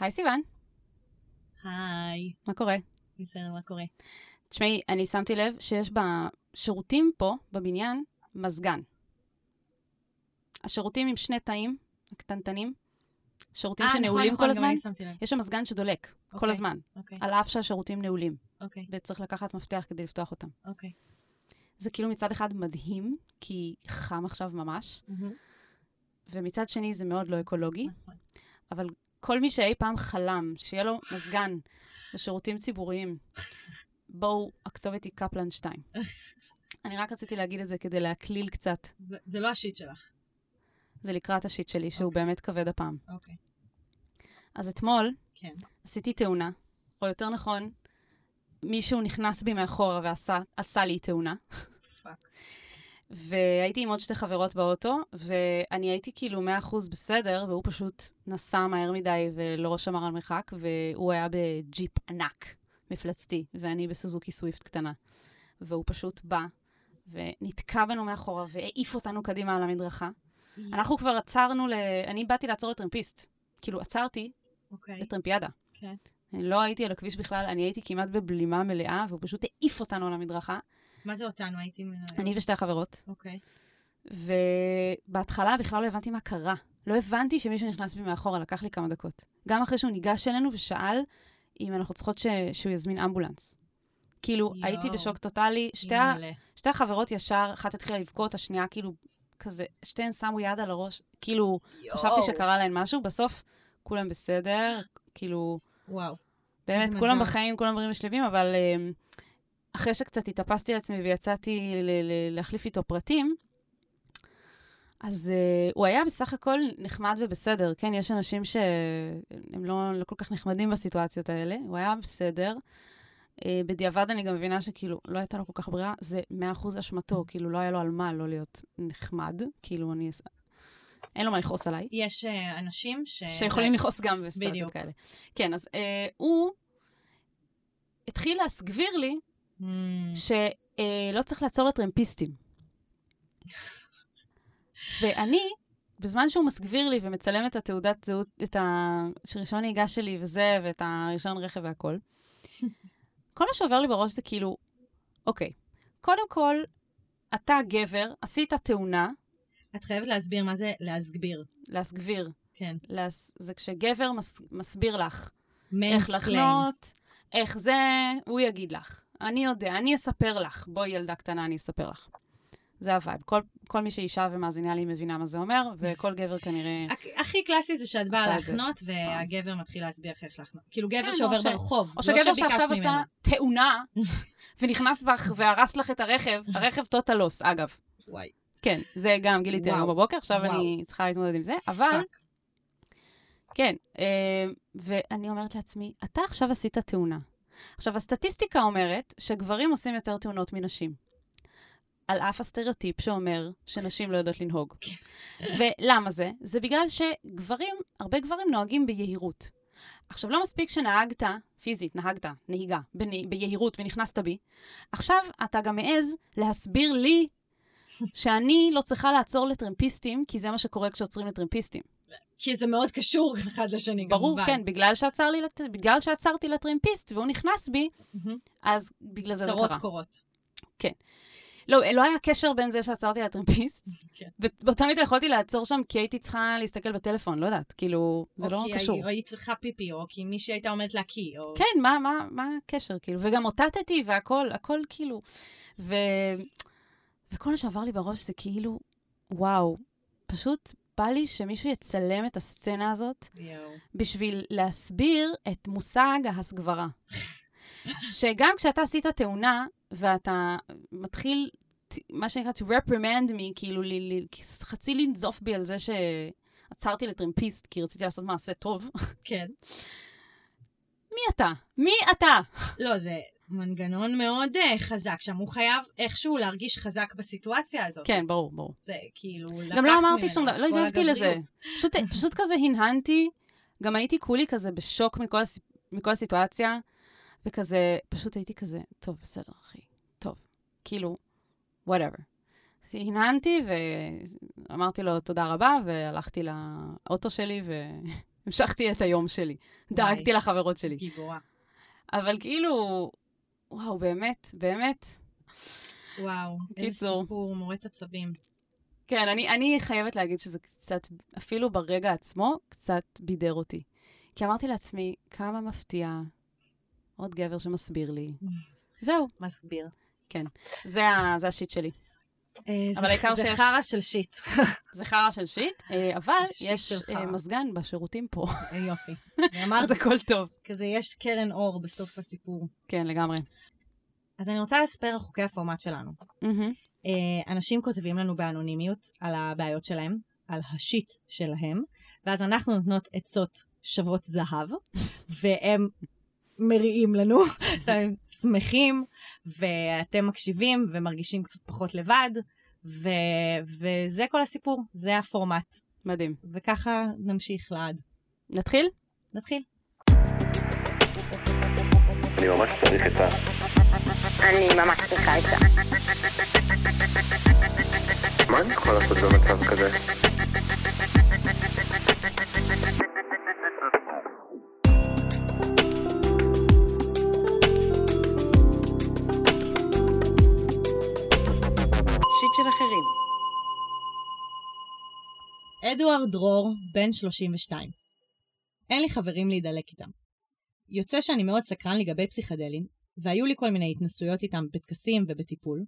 היי סיוון, היי, מה קורה? בסדר, מה קורה? תשמעי, אני שמתי לב שיש בשירותים פה, בבניין, מזגן. השירותים עם שני תאים הקטנטנים, שירותים אה, שנעולים נכון, כל נכון, הזמן. יש שם מזגן שדולק כל אוקיי. הזמן, אוקיי, על אף שהשירותים נעולים, אוקיי, וצריך לקחת מפתח כדי לפתוח אותם. אוקיי. זה כאילו מצד אחד מדהים, כי חם עכשיו ממש, מהמם, ומצד שני זה מאוד לא אקולוגי, נכון. אבל כל מי שאי פעם חלם שיהיה לו מזגן בשירותים ציבוריים, בואו, הכתובת היא קפלן 2. אני רק רציתי להגיד את זה כדי להקליל קצת. זה- זה לא השיט שלך. זה לקראת השיט שלי, שהוא באמת כבד הפעם. אוקיי, אז אתמול כן. עשיתי תאונה, או יותר נכון, מישהו נכנס בי מאחורה ועשה עשה לי תאונה. fuck. והייתי עם עוד שתי חברות באוטו, ואני הייתי כאילו 100% בסדר, והוא פשוט נסע מהר מדי ולא שמר על מרחק, והוא היה בג'יפ ענק, מפלצתי, ואני בסוזוקי סוויפט קטנה. והוא פשוט בא ונתקע בנו מאחורה והעיף אותנו קדימה על המדרכה. אנחנו כבר עצרנו ל... אני באתי לעצור לטרמפיסט. כאילו, עצרתי אוקיי, לטרמפיאדה. כן. אני לא הייתי על הכביש בכלל, אני הייתי כמעט בבלימה מלאה, והוא פשוט העיף אותנו על המדרכה. מה זה אותנו? הייתי... מ- אני ושתי החברות. אוקיי. ובהתחלה בכלל לא הבנתי מה קרה. לא הבנתי שמישהו נכנס בי מאחורה, לקח לי כמה דקות. גם אחרי שהוא ניגש אלינו ושאל אם אנחנו צריכות ש... שהוא יזמין אמבולנס. כאילו, יואו. הייתי בשוק טוטאלי. שתי, ה... שתי החברות ישר, אחת התחילה לבכות, השנייה כאילו, כזה, שתיהן שמו יד על הראש. כאילו, חשבתי שקרה להן משהו, בסוף כולם בסדר, כאילו, וואו. באמת, כולם מזל. בחיים, כולם בריאים ושלמים, אבל אמ, אחרי שקצת התאפסתי על עצמי ויצאתי להחליף איתו פרטים, אז uh, הוא היה בסך הכל נחמד ובסדר. כן, יש אנשים שהם לא, לא כל כך נחמדים בסיטואציות האלה. הוא היה בסדר. Uh, בדיעבד אני גם מבינה שכאילו, לא הייתה לו כל כך ברירה, זה 100% אשמתו, כאילו, לא היה לו על מה לא להיות נחמד. כאילו, אני... אין לו מה לכעוס עליי. יש אה, אנשים ש... שיכולים לכעוס גם בסיטואציות בדיוק. כאלה. כן, אז אה, הוא התחיל להסגביר לי Mm, שלא צריך לעצור לטרמפיסטים. ואני, בזמן שהוא מסגביר לי ומצלם את התעודת זהות, את הרישיון נהיגה שלי וזה, ואת הרישיון רכב והכל, כל מה שעובר לי בראש זה כאילו, אוקיי, קודם כל, אתה גבר, עשית תאונה, את חייבת להסביר מה זה להסגביר. להסגביר. כן. להס... זה כשגבר מס... מסביר לך איך mansplain. לחנות, איך זה, הוא יגיד לך. אני יודע, אני אספר לך. בואי, ילדה קטנה, אני אספר לך. זה ה vibe. כל, כל מי שאישה ומאזינה לי מבינה מה זה אומר, וכל גבר כנראה... הכ- הכי קלאסי זה שאת באה. לחנות, והגבר מתחיל להסביר איך לחנות. כאילו גבר כן, שעובר או ש- ברחוב, או לא שגבר שביקשת שעכשיו ממנו. עשה תאונה, ונכנס בך והרס לך את הרכב, הרכב total loss, אגב. וואי, כן, זה גם גיליתי היום. בבוקר, עכשיו וואו. אני צריכה להתמודד עם זה, אבל... fuck. כן, אה, ואני אומרת לעצמי, אתה עכשיו עשית תאונה. עכשיו, הסטטיסטיקה אומרת שגברים עושים יותר תאונות מנשים. על אף הסטריאוטיפ שאומר שנשים לא יודעות לנהוג. ולמה זה? זה בגלל שגברים, הרבה גברים נוהגים ביהירות. עכשיו, לא מספיק שנהגת, פיזית, נהגת, נהיגה, בנה- ביהירות ונכנסת בי, עכשיו אתה גם מעז להסביר לי שאני לא צריכה לעצור לטרמפיסטים, כי זה מה שקורה כשעוצרים לטרמפיסטים. כי זה מאוד קשור אחד לשני, ברור, כמובן. כן, בגלל, שעצר לי, בגלל שעצרתי לטרמפיסט והוא נכנס בי, מהמם. אז בגלל זה זה צרות קרה. קורות. לא, לא היה קשר בין זה שעצרתי לטרמפיסט. כן. באותה מידה יכולתי לעצור שם כי הייתי צריכה להסתכל בטלפון, לא יודעת, כאילו, זה לא או כי קשור. הי- היית צריכה פיפי, או כי מישהי הייתה עומדת להקיא, או... כן, מה, מה, מה הקשר, כאילו? וגם אותתתי והכל, הכל כאילו. ו... וכל מה שעבר לי בראש זה כאילו, וואו, פשוט בא לי שמישהו יצלם את הסצנה הזאת יואו. בשביל להסביר את מושג ההסגברה. שגם כשאתה עשית תאונה, ואתה מתחיל, מה שנקרא, to reprimand me, כאילו, ל- ל- חצי לנזוף בי על זה שעצרתי לטרמפיסט, כי רציתי לעשות מעשה טוב. כן. מי אתה? מי אתה? לא, זה מנגנון מאוד אה, חזק שם. הוא חייב איכשהו להרגיש חזק בסיטואציה הזאת. כן, ברור, ברור. זה כאילו, לקחת גם לא אמרתי שום דבר, לא הגבתי לזה. פשוט, פשוט כזה הנהנתי, גם הייתי כולי כזה בשוק מכל. מכל הסיטואציה, וכזה, פשוט הייתי כזה, טוב, בסדר, אחי, טוב, כאילו, whatever. הנהנתי ואמרתי לו תודה רבה, והלכתי לאוטו שלי ו... המשכתי את היום שלי. דאגתי לחברות שלי. גיבורה. אבל כאילו, וואו, באמת, באמת. וואו, איזה. סיפור מורט עצבים. כן, אני, אני חייבת להגיד שזה קצת, אפילו ברגע עצמו, קצת בידר אותי. כי אמרתי לעצמי, כמה מפתיע, עוד גבר שמסביר לי. זהו, מסביר. זה, ה, זה השיט שלי. אה, אבל העיקר זה שיש- חרא של שיט. זה חרא של שיט, אה, אבל יש אה. מזגן בשירותים פה, אה, יופי. אמרת, אז הכל טוב. כזה יש קרן אור בסוף הסיפור. כן, לגמרי. אז אני רוצה לספר על חוקי הפורמט שלנו. אה, אנשים כותבים לנו באנונימיות על הבעיות שלהם, על השיט שלהם, ואז אנחנו נותנות עצות שוות זהב, והם מריעים לנו, הם שמחים, ואתם מקשיבים ומרגישים קצת פחות לבד, ו- וזה כל הסיפור, זה הפורמט. מדהים. וככה נמשיך לעד. נתחיל? נתחיל. אני ממש צריך את ה... אני ממש צריכה את זה. מה אני יכול לעשות במצב כזה? שיט של אחרים. אדוארד דרור, בן 32. אין לי חברים להידלק איתם. יוצא שאני מאוד סקרן לגבי פסיכדלים, והיו לי כל מיני התנסויות איתם בטקסים ובטיפול.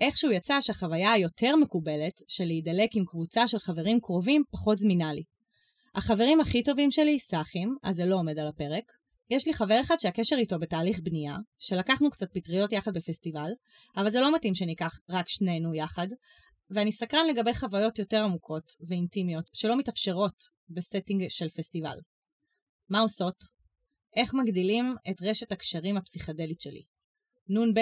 איכשהו יצא שהחוויה היותר מקובלת של להידלק עם קבוצה של חברים קרובים פחות זמינה לי. החברים הכי טובים שלי סאחים, אז זה לא עומד על הפרק. יש לי חבר אחד שהקשר איתו בתהליך בנייה, שלקחנו קצת פטריות יחד בפסטיבל, אבל זה לא מתאים שניקח רק שנינו יחד, ואני סקרן לגבי חוויות יותר עמוקות ואינטימיות שלא מתאפשרות ב setting של פסטיבל. מה עושות? איך מגדילים את רשת הקשרים הפסיכדלית שלי? נ"ב,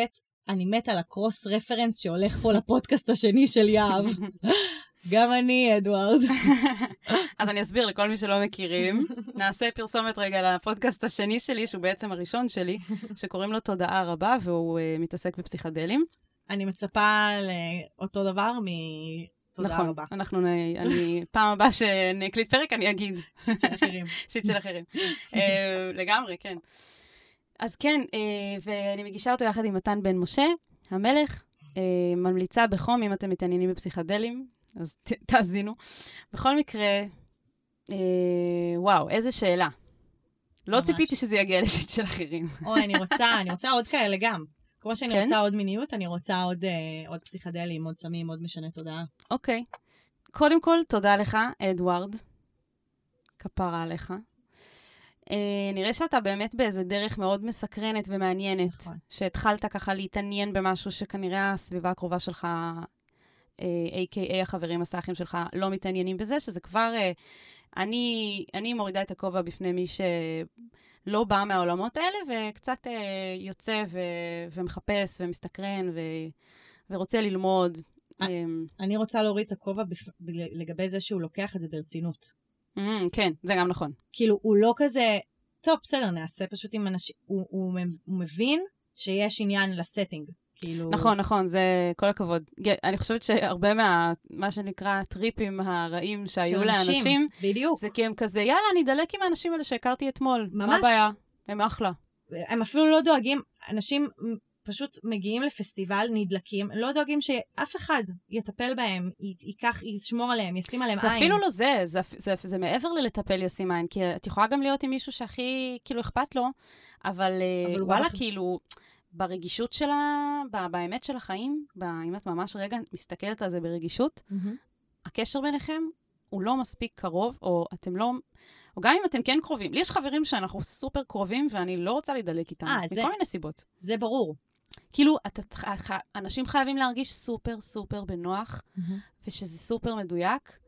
אני מתה על הקרוס רפרנס שהולך פה לפודקאסט השני של יהב. גם אני, אדוארד. אז אני אסביר לכל מי שלא מכירים. נעשה פרסומת רגע לפודקאסט השני שלי, שהוא בעצם הראשון שלי, שקוראים לו תודעה רבה, והוא uh, מתעסק בפסיכדלים. אני מצפה לאותו דבר מתודה נכון, רבה. אנחנו, נ... אני, פעם הבאה שנקליט פרק, אני אגיד. שיט של אחרים. שיט של אחרים. אה, לגמרי, כן. אז כן, אה, ואני מגישה אותו יחד עם מתן בן משה, המלך. אה, ממליצה בחום, אם אתם מתעניינים בפסיכדלים, אז ת, תאזינו. בכל מקרה, וואו, איזה שאלה. לא ממש. ציפיתי שזה יגיע לשיט של אחרים. אוי, אני רוצה, אני רוצה עוד כאלה גם. כמו שאני כן? רוצה עוד מיניות, אני רוצה עוד, אה, עוד פסיכדלים, עוד סמים, עוד משנה תודעה. אוקיי. קודם כל, תודה לך, אדוארד. כפרה עליך. אה, נראה שאתה באמת באיזה דרך מאוד מסקרנת ומעניינת. נכון. שהתחלת ככה להתעניין במשהו שכנראה הסביבה הקרובה שלך, אה, a.k.a. החברים הסאחים שלך, לא מתעניינים בזה, שזה כבר... אה, אני, אני מורידה את הכובע בפני מי שלא בא מהעולמות האלה, וקצת אה, יוצא ו, ומחפש ומסתקרן ו, ורוצה ללמוד. אה, אה, אני רוצה להוריד את הכובע. לגבי זה שהוא לוקח את זה ברצינות. mm, כן, זה גם נכון. כאילו, הוא לא כזה, טוב, בסדר, נעשה פשוט עם אנשים, הוא מבין שיש עניין לסטינג. כאילו... נכון, נכון, זה כל הכבוד. אני חושבת שהרבה מה, מה שנקרא, הטריפים הרעים שהיו אנשים. לאנשים, בדיוק. זה כי הם כזה, יאללה, אני אדלק עם האנשים האלה שהכרתי אתמול. מה ממש. הבעיה? הם אחלה. הם אפילו לא דואגים, אנשים פשוט מגיעים לפסטיבל, נדלקים, לא דואגים שאף אחד יטפל בהם, י- ייקח, ישמור עליהם, ישים עליהם זה עין. אפילו לא זה, זה, זה, זה מעבר ללטפל ישים עין, כי את יכולה גם להיות עם מישהו שהכי, כאילו, אכפת לו, אבל, אה, אבל וואלה, לך- כאילו, ברגישות שלה, ב- באמת של החיים, ב- אם את ממש רגע מסתכלת על זה ברגישות, מהמם. הקשר ביניכם הוא לא מספיק קרוב, או אתם לא... או גם אם אתם כן קרובים. לי יש חברים שאנחנו סופר קרובים, ואני לא רוצה להידלק איתם. אה, זה- מכל מיני סיבות. זה ברור. כאילו, אתה, ח- אנשים חייבים להרגיש סופר סופר בנוח, ושזה סופר מדויק,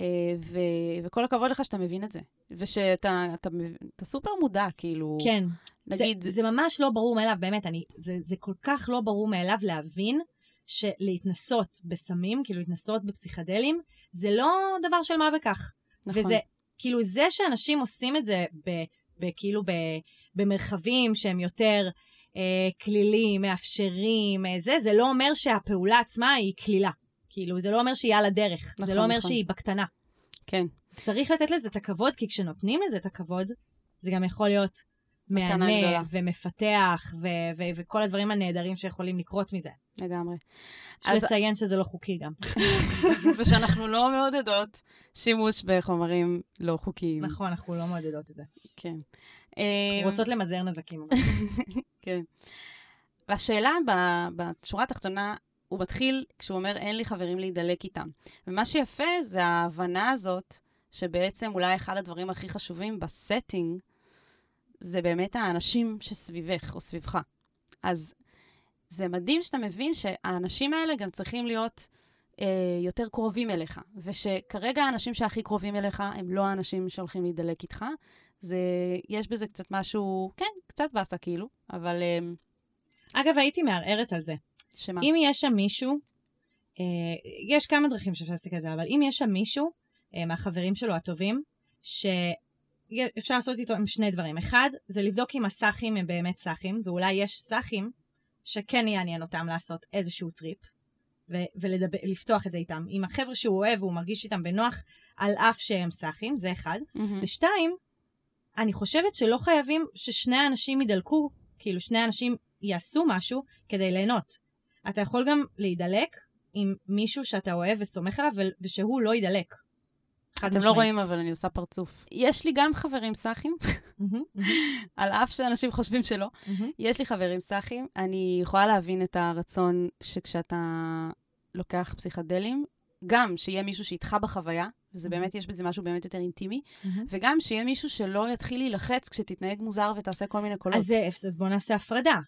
אה, ו, וכל הכבוד לך שאתה מבין את זה. ושאתה אתה, מב- אתה סופר מודע, כאילו, כן. נגיד... זה, זה ממש לא ברור מאליו, באמת, אני, זה, זה כל כך לא ברור מאליו להבין שלהתנסות בסמים, כאילו להתנסות בפסיכדלים, זה לא דבר של מה בכך. נכון. וזה, כאילו, זה שאנשים עושים את זה ב, ב, כאילו ב, במרחבים שהם יותר אה, כלילים, מאפשרים, אה, זה, זה לא אומר שהפעולה עצמה היא כלילה. כאילו, זה לא אומר שהיא על הדרך. נכון, זה לא אומר נכון. שהיא בקטנה. כן. צריך לתת לזה את הכבוד, כי כשנותנים לזה את הכבוד, זה גם יכול להיות מהנה. ומפתח, ו- ו- וכל הדברים הנהדרים שיכולים לקרות מזה. לגמרי. יש אז- לציין שזה לא חוקי גם. ושאנחנו לא מעודדות שימוש בחומרים לא חוקיים. נכון, אנחנו לא מעודדות את זה. כן. אנחנו רוצות למזער נזקים. כן. והשאלה בשורה התחתונה, הוא מתחיל כשהוא אומר, אין לי חברים להידלק איתם. ומה שיפה זה ההבנה הזאת, שבעצם אולי אחד הדברים הכי חשובים ב setting, זה באמת האנשים שסביבך או סביבך. אז זה מדהים שאתה מבין שהאנשים האלה גם צריכים להיות אה, יותר קרובים אליך, ושכרגע האנשים שהכי קרובים אליך הם לא האנשים שהולכים להידלק איתך. זה, יש בזה קצת משהו, כן, קצת באסה כאילו, אבל אה, אגב, הייתי מערערת על זה. שמה? אם יש שם מישהו, אה, יש כמה דרכים שאפשר להסתכל על זה, אבל אם יש שם מישהו אה, מהחברים שלו הטובים, שאפשר לעשות איתו עם שני דברים. אחד, זה לבדוק אם הסאחים הם באמת סאחים, ואולי יש סאחים שכן יעניין אותם לעשות איזשהו טריפ, ולפתוח את זה איתם. עם החבר'ה שהוא אוהב והוא מרגיש איתם בנוח, על אף שהם סאחים, זה אחד. מהמם. ושתיים, אני חושבת שלא חייבים ששני האנשים ידלקו, כאילו שני האנשים יעשו משהו כדי ליהנות. אתה יכול גם להידלק עם מישהו שאתה אוהב וסומך עליו, ושהוא לא ידלק. חד אתם לא. רואים, אבל אני עושה פרצוף. יש לי גם חברים סאחים, על אף שאנשים חושבים שלא. יש לי חברים סאחים, אני יכולה להבין את הרצון שכשאתה לוקח פסיכדלים, גם שיהיה מישהו שאיתך בחוויה, וזה באמת, יש בזה משהו באמת יותר אינטימי. וגם שיהיה מישהו שלא יתחיל להילחץ כשתתנהג מוזר ותעשה כל מיני קולות. אז אז בואו נעשה הפרדה.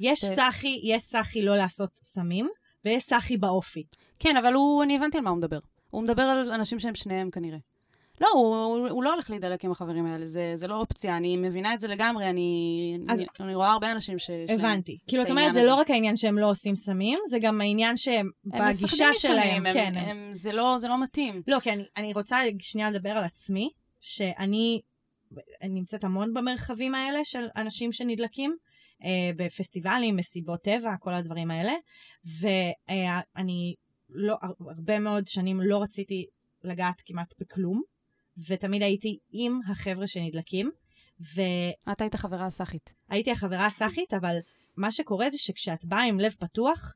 יש סאחי, יש סאחי לא לעשות סמים, ויש סאחי באופי. כן, אבל הוא, אני הבנתי על מה הוא מדבר. הוא מדבר על אנשים שהם שניהם כנראה. לא, הוא, הוא, הוא לא הולך להידלק עם החברים האלה, זה, זה לא אופציה, אני מבינה את זה לגמרי, אני, אז- אני, אני רואה הרבה אנשים ש... הבנתי. כאילו, את אומרת, זה. לא רק העניין שהם לא עושים סמים, זה גם העניין שהם הם בגישה שלהם, הם, כן. הם, הם, זה, לא, זה לא מתאים. לא, כי אני, אני רוצה שנייה לדבר על עצמי, שאני אני נמצאת המון במרחבים האלה של אנשים שנדלקים, אה, בפסטיבלים, מסיבות טבע, כל הדברים האלה, ואני לא, הר- הרבה מאוד שנים לא רציתי לגעת כמעט בכלום, ותמיד הייתי עם החבר'ה שנדלקים, והייתי את היית חברה סאחית. החברה הסאחית, אבל מה שקורה זה שכשאת באה עם לב פתוח,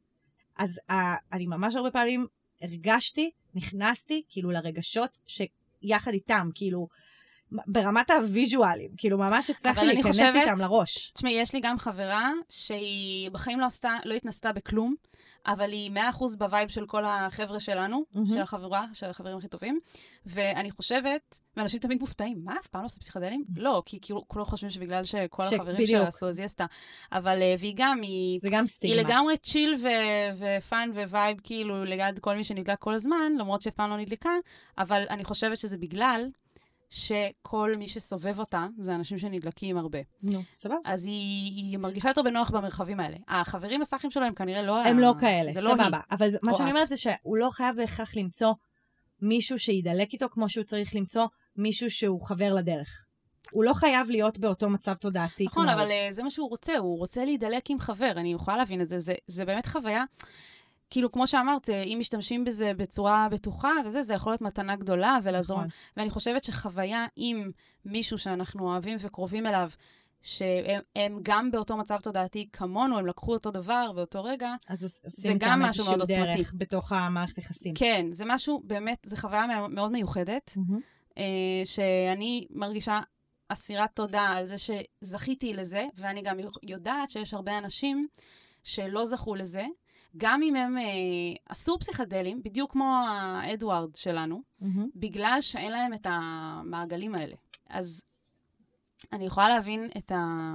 אז ה, אני ממש הרבה פעמים הרגשתי, נכנסתי כאילו לרגשות שיחד איתם, כאילו ברמת הוויז'ואלים, כאילו ממש הצלחתי להיכנס חושבת- איתם לראש. תשמעי, יש לי גם חברה שהיא בחיים לא עשתה, לא התנסתה בכלום, אבל היא 100% ב vibe של כל החבר'ה שלנו, מהמם. של החברה, של החברים הכי טובים, ואני חושבת, ואנשים תמיד מופתעים, מה, אף פעם לא עושה פסיכדלים? לא, כי כאילו כולם חושבים שבגלל שכל ש- החברים בדיוק. שלה עשו, אז היא עשתה. אבל, אה, והיא גם, היא... זה גם היא סטיגמה. לגמרי chill ו- ו fun vibe, כאילו, ליד כל מי שנדלק כל הזמן, למרות שאף פעם לא נדלקה, אבל אני חושבת שזה בגלל שכל מי שסובב אותה, זה אנשים שנדלקים הרבה. נו, סבבה. אז היא, היא מרגישה יותר בנוח במרחבים האלה. החברים הסאחים שלו הם כנראה לא... הם ה- לא כאלה, לא סבבה. היא. אבל מה שאני. אומרת זה שהוא לא חייב בהכרח למצוא מישהו שידלק איתו כמו שהוא צריך למצוא מישהו שהוא חבר לדרך. הוא לא חייב להיות באותו מצב תודעתי נכון. אבל uh, זה מה שהוא רוצה, הוא רוצה להידלק עם חבר, אני יכולה להבין את זה. זה, זה באמת חוויה, כאילו, כמו שאמרת, אם משתמשים בזה בצורה בטוחה וזה, זה יכול להיות מתנה גדולה ולעזור. נכון. ואני חושבת שחוויה עם מישהו שאנחנו אוהבים וקרובים אליו, שהם הם גם באותו מצב תודעתי כמונו, הם לקחו אותו דבר באותו רגע, אז עושים גם משהו איזשהו מאוד דרך עוצמתי. בתוך המערכת יחסים. כן, זה משהו, באמת, זו חוויה מאוד מיוחדת. אה, שאני מרגישה אסירת תודה על זה שזכיתי לזה, ואני גם יודעת שיש הרבה אנשים שלא זכו לזה, גם אם הם אה, עשו פסיכדלים, בדיוק כמו האדוארד שלנו, מהמם. בגלל שאין להם את המעגלים האלה. אז אני יכולה להבין את, ה,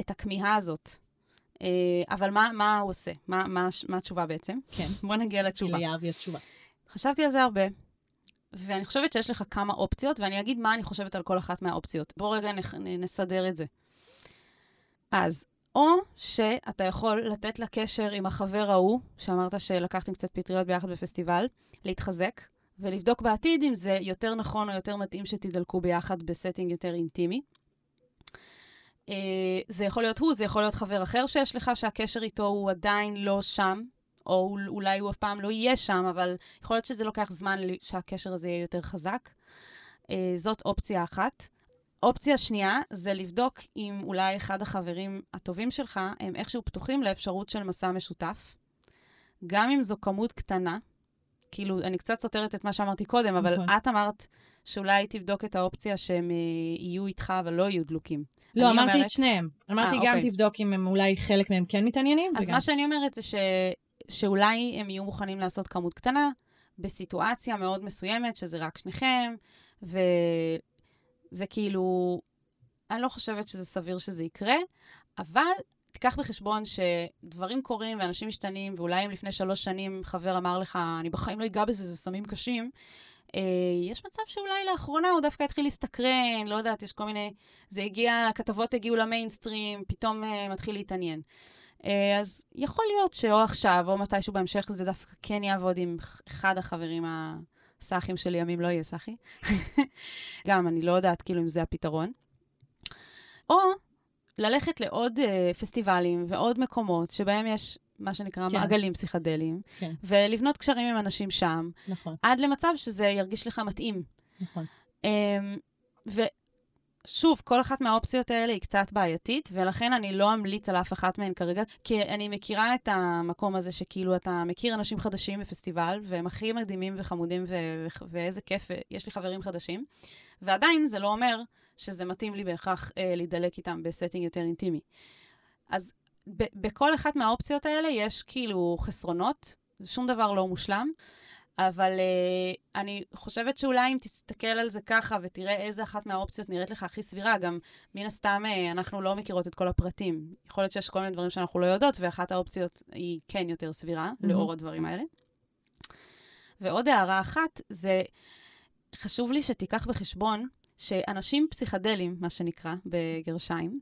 את הכמיהה הזאת. אה, אבל מה, מה הוא עושה? מה, מה, מה התשובה בעצם? כן. בוא נגיע לתשובה. כי ליהב יש תשובה. חשבתי על זה הרבה, ואני חושבת שיש לך כמה אופציות, ואני אגיד מה אני חושבת על כל אחת מהאופציות. בואו רגע נח, נ- נסדר את זה. אז, או שאתה יכול לתת לקשר עם החבר ההוא, שאמרת שלקחתם קצת פטריות ביחד בפסטיבל, להתחזק, ולבדוק בעתיד אם זה יותר נכון או יותר מתאים שתדלקו ביחד ב setting יותר אינטימי. אה, זה יכול להיות הוא, זה יכול להיות חבר אחר שיש לך, שהקשר איתו הוא עדיין לא שם, או אול- אולי הוא אף פעם לא יהיה שם, אבל יכול להיות שזה לוקח זמן שהקשר הזה יהיה יותר חזק. אה, זאת אופציה אחת. אופציה שנייה זה לבדוק אם אולי אחד החברים הטובים שלך הם איכשהו פתוחים לאפשרות של מסע משותף. גם אם זו כמות קטנה, כאילו, אני קצת סותרת את מה שאמרתי קודם, אבל נכון. את אמרת שאולי תבדוק את האופציה שהם אה, יהיו איתך אבל לא יהיו דלוקים. לא, אמרתי אומרת- את שניהם. אמרתי אה, גם אוקיי. תבדוק אם הם אולי חלק מהם כן מתעניינים, אז וגם... מה שאני אומרת זה ש... שאולי הם יהיו מוכנים לעשות כמות קטנה, בסיטואציה מאוד מסוימת, שזה רק שניכם, וזה כאילו... אני לא חושבת שזה סביר שזה יקרה, אבל תיקח בחשבון שדברים קורים ואנשים משתנים, ואולי אם לפני שלוש שנים חבר אמר לך, אני בחיים לא אגע בזה, זה סמים קשים, אה, יש מצב שאולי לאחרונה הוא דווקא יתחיל להסתקרן, לא יודעת, יש כל מיני... זה הגיע, הכתבות הגיעו למיינסטרים, פתאום אה, מתחיל להתעניין. אה, אז יכול להיות שאו עכשיו או מתישהו בהמשך זה דווקא כן יעבוד עם אחד החברים הסאחים שלי, ימים לא יהיה סאחי. גם, אני לא יודעת כאילו אם זה הפתרון. או ללכת לעוד uh, פסטיבלים ועוד מקומות שבהם יש מה שנקרא כן. מעגלים פסיכדליים, כן. ולבנות קשרים עם אנשים שם, נכון, עד למצב שזה ירגיש לך מתאים. נכון. Um, ושוב, כל אחת מהאופציות האלה היא קצת בעייתית, ולכן אני לא אמליץ על אף אחת מהן כרגע, כי אני מכירה את המקום הזה שכאילו אתה מכיר אנשים חדשים בפסטיבל, והם הכי מדהימים וחמודים, ו- ו- ואיזה כיף, יש לי חברים חדשים, ועדיין זה לא אומר שזה מתאים לי בהכרח אה, להידלק איתם ב setting יותר אינטימי. אז ב- בכל אחת מהאופציות האלה יש כאילו חסרונות, שום דבר לא מושלם. אבל uh, אני חושבת שאולי אם תסתכל על זה ככה ותראה איזה אחת מהאופציות נראית לך הכי סבירה, גם מן הסתם uh, אנחנו לא מכירות את כל הפרטים. יכול להיות שיש כל מיני דברים שאנחנו לא יודעות, ואחת האופציות היא כן יותר סבירה, Mhm. לאור הדברים האלה. ועוד הערה אחת, זה חשוב לי שתיקח בחשבון שאנשים פסיכדליים, מה שנקרא, בגרשיים,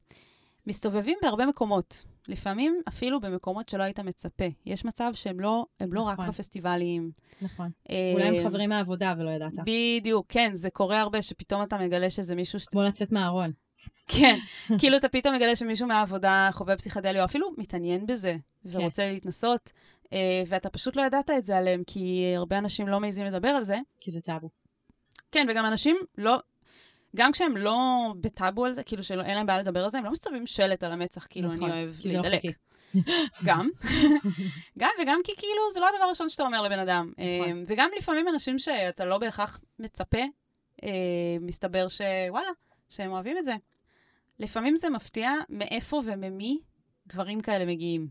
מסתובבים בהרבה מקומות. לפעמים אפילו במקומות שלא היית מצפה. יש מצב שהם לא, הם לא רק נכון. בפסטיבלים. נכון. אה, אולי הם חברים מהעבודה ולא ידעת. בדיוק, כן, זה קורה הרבה, שפתאום אתה מגלה שזה מישהו ש... כמו לצאת מהארון. כן, כאילו אתה פתאום מגלה שמישהו מהעבודה חווה פסיכדלי, או אפילו מתעניין בזה, ורוצה להתנסות, אה, ואתה פשוט לא ידעת את זה עליהם, כי הרבה אנשים לא מעזים לדבר על זה. כי זה טאבו. כן, וגם אנשים לא... גם כשהם לא בטאבו על זה, כאילו שאין להם בעיה לדבר על זה, הם לא מסתובבים שלט על המצח, כאילו, נכון, אני אוהב להידלק. גם. גם, וגם כי כאילו, זה לא הדבר הראשון שאתה אומר לבן אדם. נכון. אה, וגם לפעמים אנשים שאתה לא בהכרח מצפה, אה, מסתבר שוואלה, שהם אוהבים את זה. לפעמים זה מפתיע מאיפה וממי דברים כאלה מגיעים.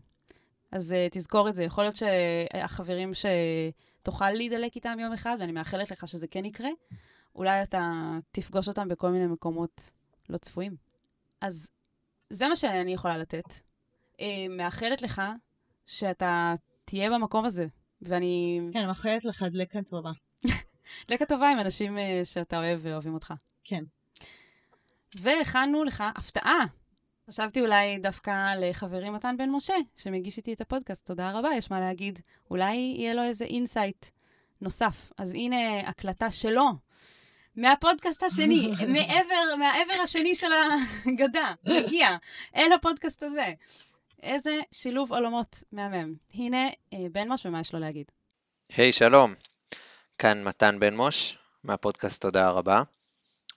אז uh, תזכור את זה. יכול להיות שהחברים שתוכל להידלק איתם יום אחד, ואני מאחלת לך שזה כן יקרה, אולי אתה תפגוש אותם בכל מיני מקומות לא צפויים. אז זה מה שאני יכולה לתת. Uh, מאחלת לך שאתה תהיה במקום הזה, ואני... כן, מאחלת לך דלקה טובה. דלקה טובה עם אנשים uh, שאתה אוהב ואוהבים אותך. כן. והכנו לך הפתעה. חשבתי אולי דווקא לחברי מתן בן משה, שמגיש איתי את הפודקאסט, תודה רבה, יש מה להגיד. אולי יהיה לו איזה insight נוסף. אז הנה הקלטה שלו, מהפודקאסט השני, מעבר, מהעבר השני של הגדה, מגיע אל הפודקאסט הזה. איזה שילוב עולמות מהמם. הנה אה, בן משה, ומה יש לו להגיד? היי, שלום. כאן מתן בן מוש, מהפודקאסט תודה רבה.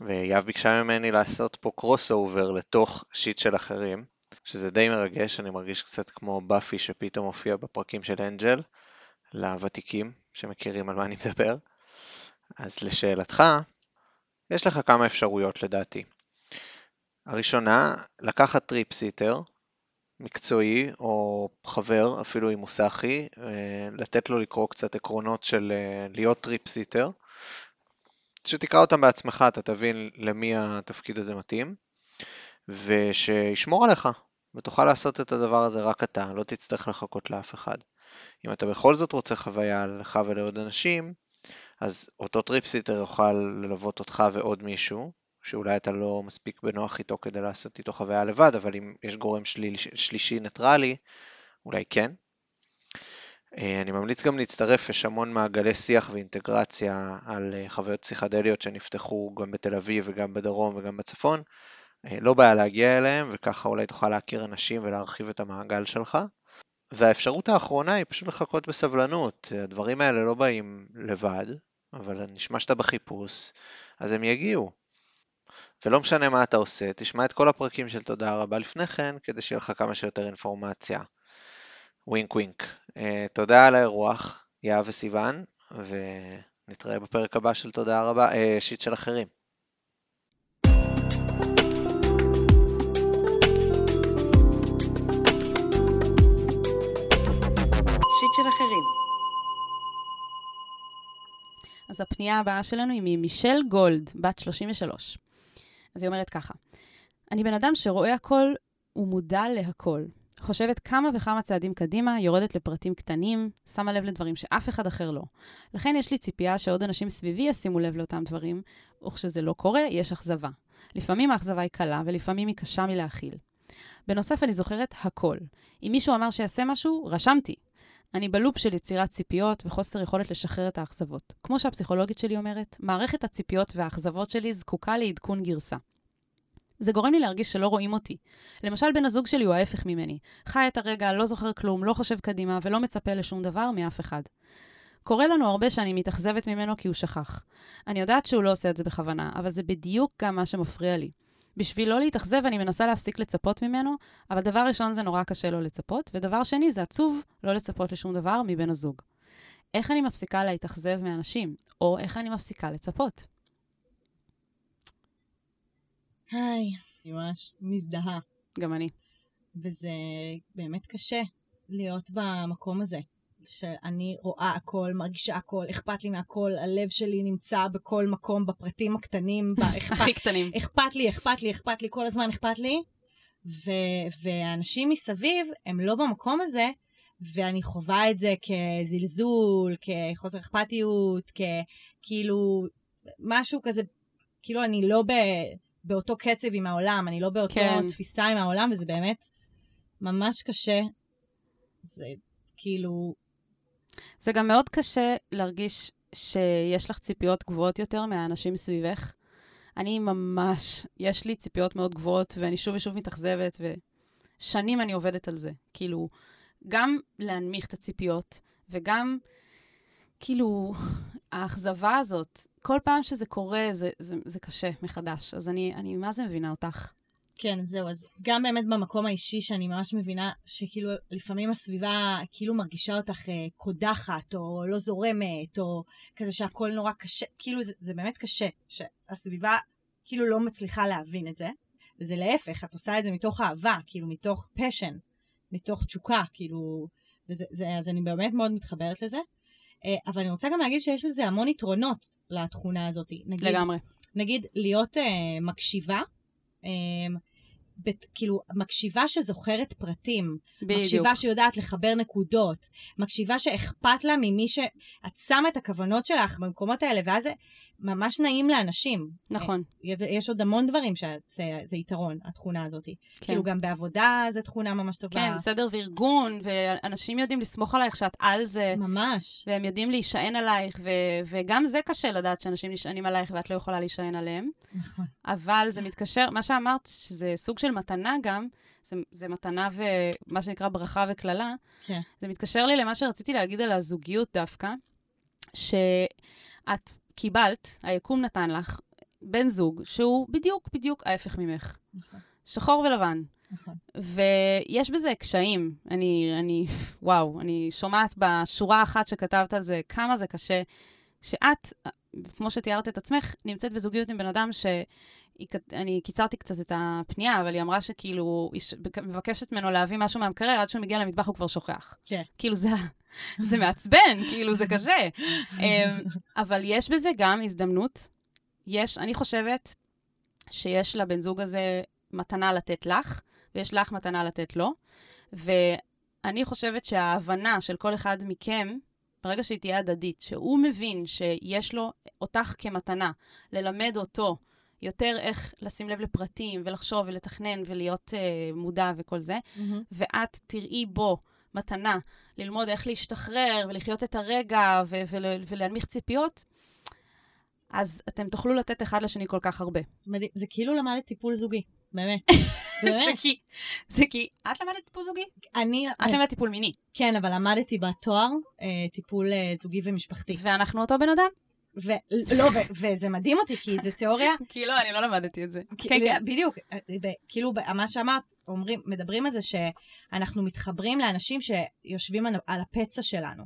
ויהב ביקשה ממני לעשות פה crossover לתוך shit של אחרים, שזה די מרגש, אני מרגיש קצת כמו באפי שפתאום הופיע בפרקים של אנג'ל, לוותיקים שמכירים על מה אני מדבר. אז לשאלתך, יש לך כמה אפשרויות לדעתי. הראשונה, לקחת trip sitter, מקצועי או חבר, אפילו אם הוא סאחי, אה, לתת לו לקרוא קצת עקרונות של אה, להיות trip sitter, שתקרא אותם בעצמך, אתה תבין למי התפקיד הזה מתאים, ושישמור עליך, ותוכל לעשות את הדבר הזה רק אתה, לא תצטרך לחכות לאף אחד. אם אתה בכל זאת רוצה חוויה לך ולעוד אנשים, אז אותו trip sitter יוכל ללוות אותך ועוד מישהו, שאולי אתה לא מספיק בנוח איתו כדי לעשות איתו חוויה לבד, אבל אם יש גורם שליל, שלישי ניטרלי, אולי כן. אה, אני ממליץ גם להצטרף, יש המון מעגלי שיח ואינטגרציה על אה, חוויות פסיכדליות שנפתחו גם בתל אביב וגם בדרום וגם בצפון. אה, לא בעיה להגיע אליהם, וככה אולי תוכל להכיר אנשים ולהרחיב את המעגל שלך. והאפשרות האחרונה היא פשוט לחכות בסבלנות. הדברים האלה לא באים לבד, אבל נשמע שאתה בחיפוש, אז הם יגיעו. ולא משנה מה אתה עושה, תשמע את כל הפרקים של תודה רבה לפני כן, כדי שיהיה לך כמה שיותר אינפורמציה. ווינק ווינק. Uh, תודה על האירוח, יהב וסיוון, ונתראה בפרק הבא של תודה רבה, uh, שיט של אחרים. שיט של אחרים. אז הפנייה הבאה שלנו היא ממישל גולד, בת 33. אז היא אומרת ככה, אני בן אדם שרואה הכל ומודע להכל. חושבת כמה וכמה צעדים קדימה, יורדת לפרטים קטנים, שמה לב לדברים שאף אחד אחר לא. לכן יש לי ציפייה שעוד אנשים סביבי ישימו לב לאותם דברים, וכשזה לא קורה, יש אכזבה. לפעמים האכזבה היא קלה, ולפעמים היא קשה מלהכיל. בנוסף, אני זוכרת הכל. אם מישהו אמר שיעשה משהו, רשמתי. אני בלופ של יצירת ציפיות וחוסר יכולת לשחרר את האכזבות. כמו שהפסיכולוגית שלי אומרת, מערכת הציפיות והאכזבות שלי זקוקה לעדכון גרסה. זה גורם לי להרגיש שלא רואים אותי. למשל, בן הזוג שלי הוא ההפך ממני. חי את הרגע, לא זוכר כלום, לא חושב קדימה ולא מצפה לשום דבר מאף אחד. קורה לנו הרבה שאני מתאכזבת ממנו כי הוא שכח. אני יודעת שהוא לא עושה את זה בכוונה, אבל זה בדיוק גם מה שמפריע לי. בשביל לא להתאכזב, אני מנסה להפסיק לצפות ממנו, אבל דבר ראשון זה נורא קשה לא לצפות, ודבר שני זה עצוב לא לצפות לשום דבר מבן הזוג. איך אני מפסיקה להתאכזב מאנשים, או איך אני מפסיקה לצפות? היי, אני ממש מזדהה. גם אני. וזה באמת קשה להיות במקום הזה. שאני רואה הכל, מרגישה הכל, אכפת לי מהכל, הלב שלי נמצא בכל מקום, בפרטים הקטנים, באכפת, הכי קטנים. אכפת לי, אכפת לי, אכפת לי, כל הזמן אכפת לי. ו, והאנשים מסביב הם לא במקום הזה, ואני חווה את זה כזלזול, כחוסר אכפתיות, כאילו משהו כזה, כאילו אני לא ב, באותו קצב עם העולם, אני לא באותו כן. תפיסה עם העולם, וזה באמת ממש קשה. זה כאילו, זה גם מאוד קשה להרגיש שיש לך ציפיות גבוהות יותר מהאנשים סביבך. אני ממש, יש לי ציפיות מאוד גבוהות, ואני שוב ושוב מתאכזבת, ושנים אני עובדת על זה. כאילו, גם להנמיך את הציפיות, וגם, כאילו, האכזבה הזאת, כל פעם שזה קורה, זה, זה, זה קשה מחדש. אז אני, אני מה זה מבינה אותך. כן, זהו, אז גם באמת במקום האישי, שאני ממש מבינה שכאילו לפעמים הסביבה כאילו מרגישה אותך אה, קודחת, או לא זורמת, או כזה שהכל נורא קשה, כאילו זה, זה באמת קשה, שהסביבה כאילו לא מצליחה להבין את זה, וזה להפך, את עושה את זה מתוך אהבה, כאילו מתוך פשן, מתוך תשוקה, כאילו, וזה, זה, אז אני באמת מאוד מתחברת לזה. אה, אבל אני רוצה גם להגיד שיש לזה המון יתרונות לתכונה הזאת. נגיד, לגמרי. נגיד להיות אה, מקשיבה, אה, בת, כאילו, מקשיבה שזוכרת פרטים, בדיוק. מקשיבה שיודעת לחבר נקודות, מקשיבה שאכפת לה ממי שאת שמה את הכוונות שלך במקומות האלה, ואז זה ממש נעים לאנשים. נכון. אה, יש עוד המון דברים שזה זה יתרון, התכונה הזאת. כן. כאילו, גם בעבודה זו תכונה ממש טובה. כן, סדר וארגון, ואנשים יודעים לסמוך עלייך שאת על זה. ממש. והם יודעים להישען עלייך, ו- וגם זה קשה לדעת שאנשים נשענים עלייך ואת לא יכולה להישען עליהם. נכון. אבל זה מתקשר, מה שאמרת, שזה סוג של מתנה גם, זה, זה מתנה ומה שנקרא ברכה וקללה, כן. זה מתקשר לי למה שרציתי להגיד על הזוגיות דווקא, שאת קיבלת, היקום נתן לך, בן זוג שהוא בדיוק בדיוק ההפך ממך. נכון. שחור ולבן. נכון. ויש בזה קשיים. אני, אני, וואו, אני שומעת בשורה אחת שכתבת על זה, כמה זה קשה, שאת, כמו שתיארת את עצמך, נמצאת בזוגיות עם בן אדם ש... אני קיצרתי קצת את הפנייה, אבל היא אמרה שכאילו, היא מבקשת ממנו להביא משהו מהמקרר, עד שהוא מגיע למטבח הוא כבר שוכח. כן. כאילו זה, זה מעצבן, כאילו זה קשה. אמ, אבל יש בזה גם הזדמנות. יש, אני חושבת שיש לבן זוג הזה מתנה לתת לך, ויש לך מתנה לתת לו. ואני חושבת שההבנה של כל אחד מכם, ברגע שהיא תהיה הדדית, שהוא מבין שיש לו אותך כמתנה, ללמד אותו יותר איך לשים לב לפרטים, ולחשוב ולתכנן ולהיות uh, מודע וכל זה, mm-hmm. ואת תראי בו מתנה ללמוד איך להשתחרר ולחיות את הרגע ו- ול- ולהנמיך ציפיות, אז אתם תוכלו לתת אחד לשני כל כך הרבה. מדהים, זה כאילו למדת טיפול זוגי, באמת. באמת. זה כי, זה כי, את למדת טיפול זוגי? אני... את למדת טיפול מיני. כן, אבל למדתי בתואר אה, טיפול אה, זוגי ומשפחתי. ואנחנו אותו בן אדם? ו- לא, ו- וזה מדהים אותי, כי זו תיאוריה, כי לא, אני לא למדתי את זה. כן, כן. בדיוק, כאילו, מה שאמרת, אומרים, מדברים על זה שאנחנו מתחברים לאנשים שיושבים על- הפצע שלנו.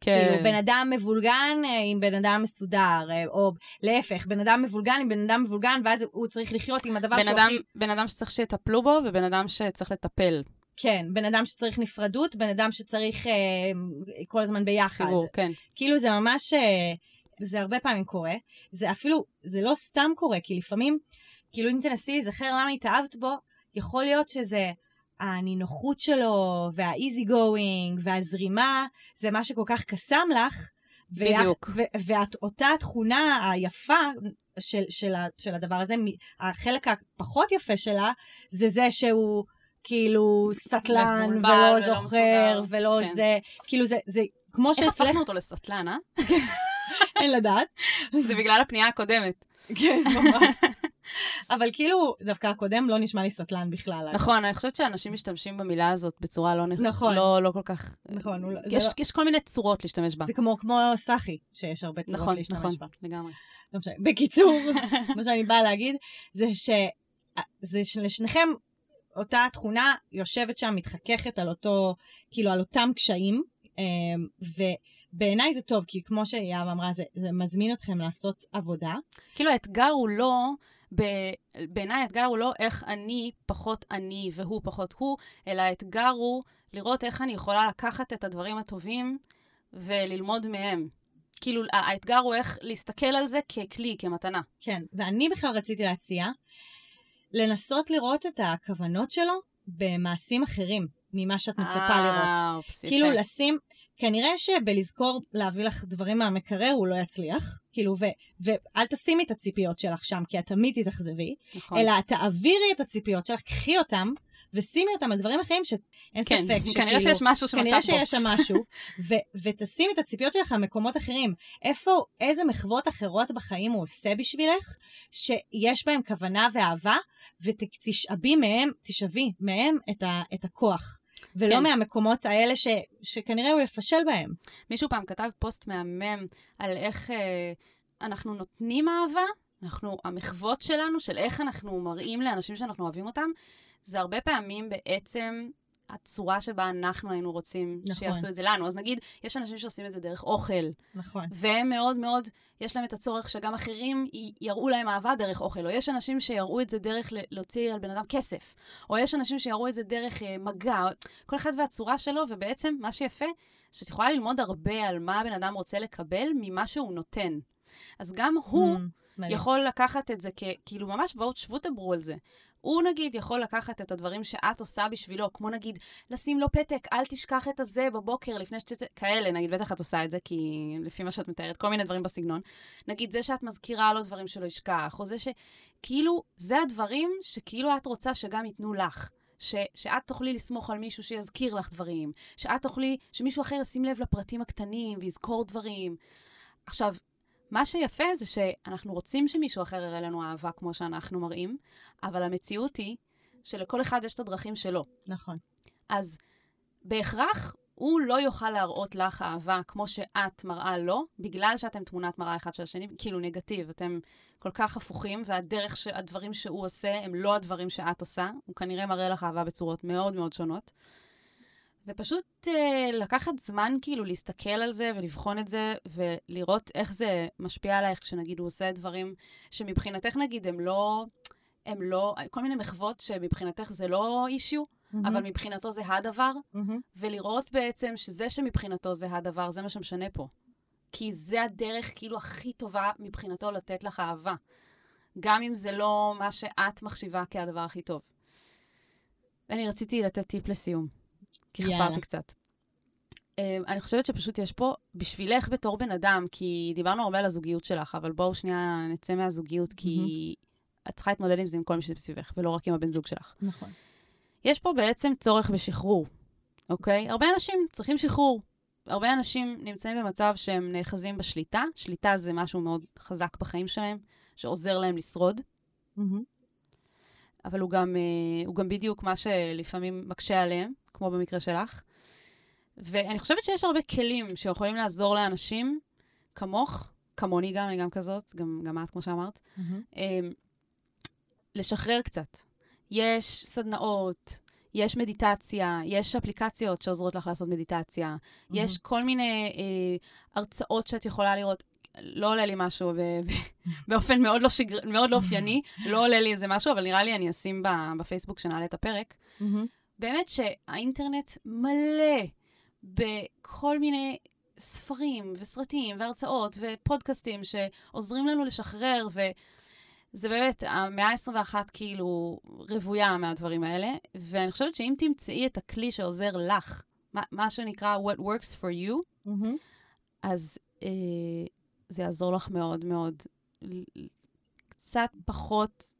כן. כאילו, בן אדם מבולגן אה, עם בן אדם מסודר, אה, או להפך, בן אדם מבולגן עם בן אדם מבולגן, ואז הוא צריך לחיות עם הדבר שהוא הכי... בן אדם שצריך שיטפלו בו, ובן אדם שצריך לטפל. כן, בן אדם שצריך נפרדות, בן אדם שצריך אה, כל הזמן ביחד. חיבור, כן. כאילו זה ממש, אה, זה הרבה פעמים קורה. זה אפילו, זה לא סתם קורה, כי לפעמים, כאילו אם תנסי להיזכר למה התאהבת בו, יכול להיות שזה הנינוחות שלו, והאיזי גואינג, והזרימה, זה מה שכל כך קסם לך. בדיוק. ואת אותה התכונה היפה של, של, של הדבר הזה, החלק הפחות יפה שלה, זה זה שהוא כאילו סטלן, ולא ולא זוכר, מסודר. ולא כן. זה, כאילו זה, זה כמו איך שאצלך, הפכנו אותו לסטלן, אה? אין לדעת. זה בגלל הפנייה הקודמת. כן, ממש. אבל כאילו, דווקא הקודם לא נשמע לי סטלן בכלל. נכון, אני חושבת שאנשים משתמשים במילה הזאת בצורה לא נכונה. נכון. לא, לא כל כך... נכון, יש, לא- יש כל מיני צורות להשתמש בה. זה כמו, כמו סאחי, שיש הרבה צורות נכון, להשתמש נכון, בה. לגמרי. לא משנה. בקיצור, מה שאני באה להגיד, זה ש... זה שלשניכם אותה תכונה יושבת שם, מתחככת על אותו, כאילו, על אותם קשיים, אמ, ובעיניי זה טוב, כי כמו שיהב אמרה, זה, זה מזמין אתכם לעשות עבודה. כאילו, האתגר הוא לא... בעיניי האתגר הוא לא איך אני פחות אני והוא פחות הוא, אלא האתגר הוא לראות איך אני יכולה לקחת את הדברים הטובים וללמוד מהם. כאילו, האתגר הוא איך להסתכל על זה ככלי, כמתנה. כן, ואני בכלל רציתי להציע לנסות לראות את הכוונות שלו במעשים אחרים ממה שאת מצפה לראות. אה, אופס, כאילו. לשים, כנראה שבלזכור להביא לך דברים מהמקרר הוא לא יצליח, כאילו, ו, ואל תשימי את הציפיות שלך שם, כי את תמיד תתאכזבי, נכון. אלא תעבירי את הציפיות שלך, קחי אותם, ושימי אותם על דברים אחרים שאין כן, ספק שכאילו... כנראה שיש משהו שמצאת כנראה בו. שיש שם משהו, ו- ותשימי את הציפיות שלך במקומות אחרים. איפה, איזה מחוות אחרות בחיים הוא עושה בשבילך, שיש בהם כוונה ואהבה, ותשאבי מהם, תשאבי מהם את, ה- את הכוח. ולא כן. מהמקומות האלה ש, שכנראה הוא יפשל בהם. מישהו פעם כתב פוסט מהמם על איך אה, אנחנו נותנים אהבה, אנחנו, המחוות שלנו, של איך אנחנו מראים לאנשים שאנחנו אוהבים אותם, זה הרבה פעמים בעצם הצורה שבה אנחנו היינו רוצים נכון. שיעשו את זה לנו. אז נגיד, יש אנשים שעושים את זה דרך אוכל, נכון. והם מאוד מאוד, יש להם את הצורך שגם אחרים י- יראו להם אהבה דרך אוכל, או יש אנשים שיראו את זה דרך ל- להוציא על בן אדם כסף, או יש אנשים שיראו את זה דרך אה, מגע, כל אחד והצורה שלו, ובעצם מה שיפה, שאת יכולה ללמוד הרבה על מה הבן אדם רוצה לקבל ממה שהוא נותן. אז גם הוא Mm. יכול לקחת את זה כ... כאילו, ממש בואו תשבו דברו על זה. הוא נגיד יכול לקחת את הדברים שאת עושה בשבילו, כמו נגיד, לשים לו פתק, אל תשכח את הזה בבוקר לפני שתצא, כאלה, נגיד, בטח את עושה את זה, כי לפי מה שאת מתארת, כל מיני דברים בסגנון. נגיד, זה שאת מזכירה לו דברים שלא ישכח, או זה ש... כאילו, זה הדברים שכאילו את רוצה שגם ייתנו לך. ש, שאת תוכלי לסמוך על מישהו שיזכיר לך דברים, שאת תוכלי, שמישהו אחר ישים לב לפרטים הקטנים ויזכור דברים. עכשיו, מה שיפה זה שאנחנו רוצים שמישהו אחר יראה לנו אהבה כמו שאנחנו מראים, אבל המציאות היא שלכל אחד יש את הדרכים שלו. נכון. אז בהכרח הוא לא יוכל להראות לך אהבה כמו שאת מראה לו, בגלל שאתם תמונת מראה אחד של השני, כאילו נגטיב, אתם כל כך הפוכים, והדרך, ש... הדברים שהוא עושה הם לא הדברים שאת עושה, הוא כנראה מראה לך אהבה בצורות מאוד מאוד שונות. ופשוט אה, לקחת זמן כאילו להסתכל על זה ולבחון את זה ולראות איך זה משפיע עלייך כשנגיד הוא עושה דברים שמבחינתך נגיד הם לא, הם לא, כל מיני מחוות שמבחינתך זה לא אישיו, אבל מבחינתו זה הדבר, מהמם. ולראות בעצם שזה שמבחינתו זה הדבר, זה מה שמשנה פה. כי זה הדרך כאילו הכי טובה מבחינתו לתת לך אהבה. גם אם זה לא מה שאת מחשיבה כהדבר הכי טוב. ואני רציתי לתת טיפ לסיום, כי יאללה. חפרתי קצת. אה, אני חושבת שפשוט יש פה, בשבילך בתור בן אדם, כי דיברנו הרבה על הזוגיות שלך, אבל בואו שנייה נצא מהזוגיות, כי את צריכה להתמודד עם זה עם כל מי שמסביבך, ולא רק עם הבן זוג שלך. נכון. יש פה בעצם צורך בשחרור, אוקיי? הרבה אנשים צריכים שחרור. הרבה אנשים נמצאים במצב שהם נאחזים בשליטה. שליטה זה משהו מאוד חזק בחיים שלהם, שעוזר להם לשרוד, מהמם. אבל הוא גם, אה, הוא גם בדיוק מה שלפעמים מקשה עליהם, כמו במקרה שלך. ואני חושבת שיש הרבה כלים שיכולים לעזור לאנשים כמוך, כמוני גם, אני גם כזאת, גם, גם את, כמו שאמרת. אמ, לשחרר קצת. יש סדנאות, יש מדיטציה, יש אפליקציות שעוזרות לך לעשות מדיטציה, יש כל מיני אה, הרצאות שאת יכולה לראות. לא עולה לי משהו באופן מאוד לא, שגר... מאוד לא אופייני, לא עולה לי איזה משהו, אבל נראה לי אני אשים בפייסבוק כשנעלה את הפרק. באמת שהאינטרנט מלא בכל מיני ספרים וסרטים והרצאות ופודקאסטים שעוזרים לנו לשחרר, וזה באמת, המאה ה-21 כאילו רוויה מהדברים האלה, ואני חושבת שאם תמצאי את הכלי שעוזר לך, מה, מה שנקרא what works for you, אז אה, זה יעזור לך מאוד מאוד. קצת פחות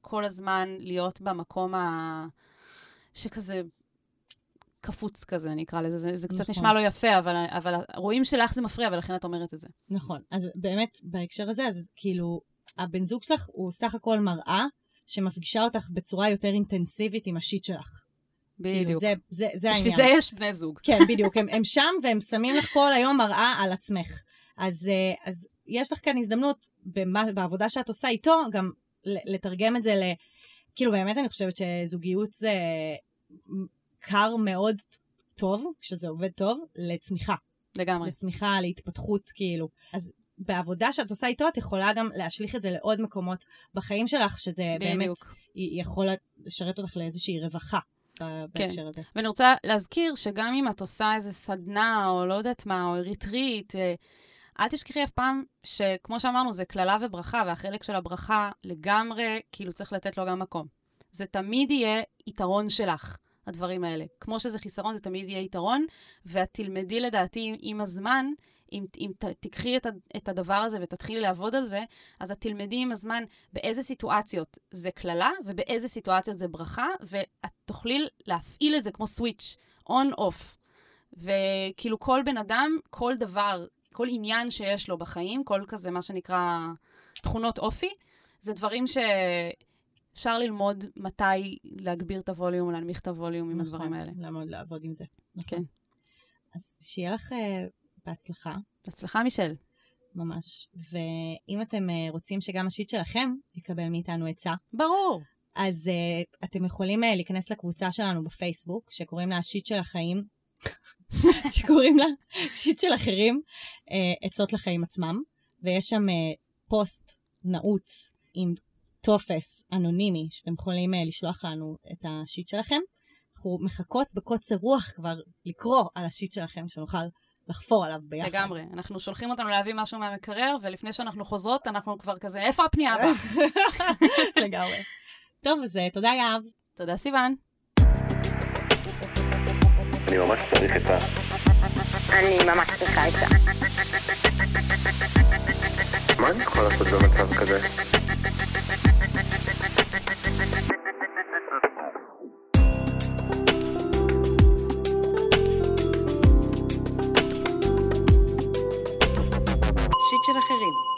כל הזמן להיות במקום ה... שכזה קפוץ כזה, אני אקרא לזה. זה, זה קצת נכון. נשמע לא יפה, אבל, אבל רואים שלך זה מפריע, ולכן את אומרת את זה. נכון. אז באמת, בהקשר הזה, אז כאילו, הבן זוג שלך הוא סך הכל מראה שמפגישה אותך בצורה יותר אינטנסיבית עם השיט שלך. כאילו, בדיוק. זה, זה, זה העניין. בשביל זה יש בני זוג. כן, בדיוק. הם, הם שם והם שמים לך כל היום מראה על עצמך. אז, אה, אז יש לך כאן הזדמנות במה, בעבודה שאת עושה איתו, גם לתרגם את זה ל... כאילו, באמת אני חושבת שזוגיות זה קר מאוד טוב, כשזה עובד טוב, לצמיחה. לגמרי. לצמיחה, להתפתחות, כאילו. אז בעבודה שאת עושה איתו, את יכולה גם להשליך את זה לעוד מקומות בחיים שלך, שזה באמת בדיוק. י- יכול לשרת אותך לאיזושהי רווחה כן. הזה. ואני רוצה להזכיר שגם אם את עושה איזה סדנה, או לא יודעת מה, או ריטריט, אה, אל תשכחי אף פעם שכמו שאמרנו, זה קללה וברכה, והחלק של הברכה לגמרי, כאילו צריך לתת לו גם מקום. זה תמיד יהיה יתרון שלך, הדברים האלה. כמו שזה חיסרון, זה תמיד יהיה יתרון, ואת תלמדי לדעתי עם הזמן, אם, אם ת, תיקחי את, את הדבר הזה ותתחילי לעבוד על זה, אז את תלמדי עם הזמן באיזה סיטואציות זה קללה ובאיזה סיטואציות זה ברכה, ואת תוכלי להפעיל את זה כמו סוויץ', און-אוף. וכאילו כל בן אדם, כל דבר, כל עניין שיש לו בחיים, כל כזה מה שנקרא תכונות אופי, זה דברים שאפשר ללמוד מתי להגביר את הווליום, להנמיך את הווליום עם הדברים האלה. נכון, לעמוד לעבוד עם זה. נכון. כן. אז שיהיה לך uh, בהצלחה, בהצלחה, מישל. ממש. ואם אתם uh, רוצים שגם השיט שלכם יקבל מאיתנו עצה, ברור. אז אה, אתם יכולים אה, להיכנס לקבוצה שלנו בפייסבוק, שקוראים לה ה shit של החיים, שקוראים לה shit של אחרים, אה, עצות לחיים עצמם, ויש שם אה, פוסט נעוץ עם טופס אנונימי, שאתם יכולים אה, לשלוח לנו את ה shit שלכם. אנחנו מחכות בקוצר רוח כבר לקרוא על ה shit שלכם, שנוכל לחפור עליו ביחד. לגמרי. אנחנו שולחים אותנו להביא משהו מהמקרר, ולפני שאנחנו חוזרות, אנחנו כבר כזה, איפה הפנייה הבאה? לגמרי. טוב, אז תודה יהב. תודה, סיוון. אני ממש צריך את ה... אני ממש צריכה את זה. מה אני יכול לעשות במצב כזה? שיט של אחרים.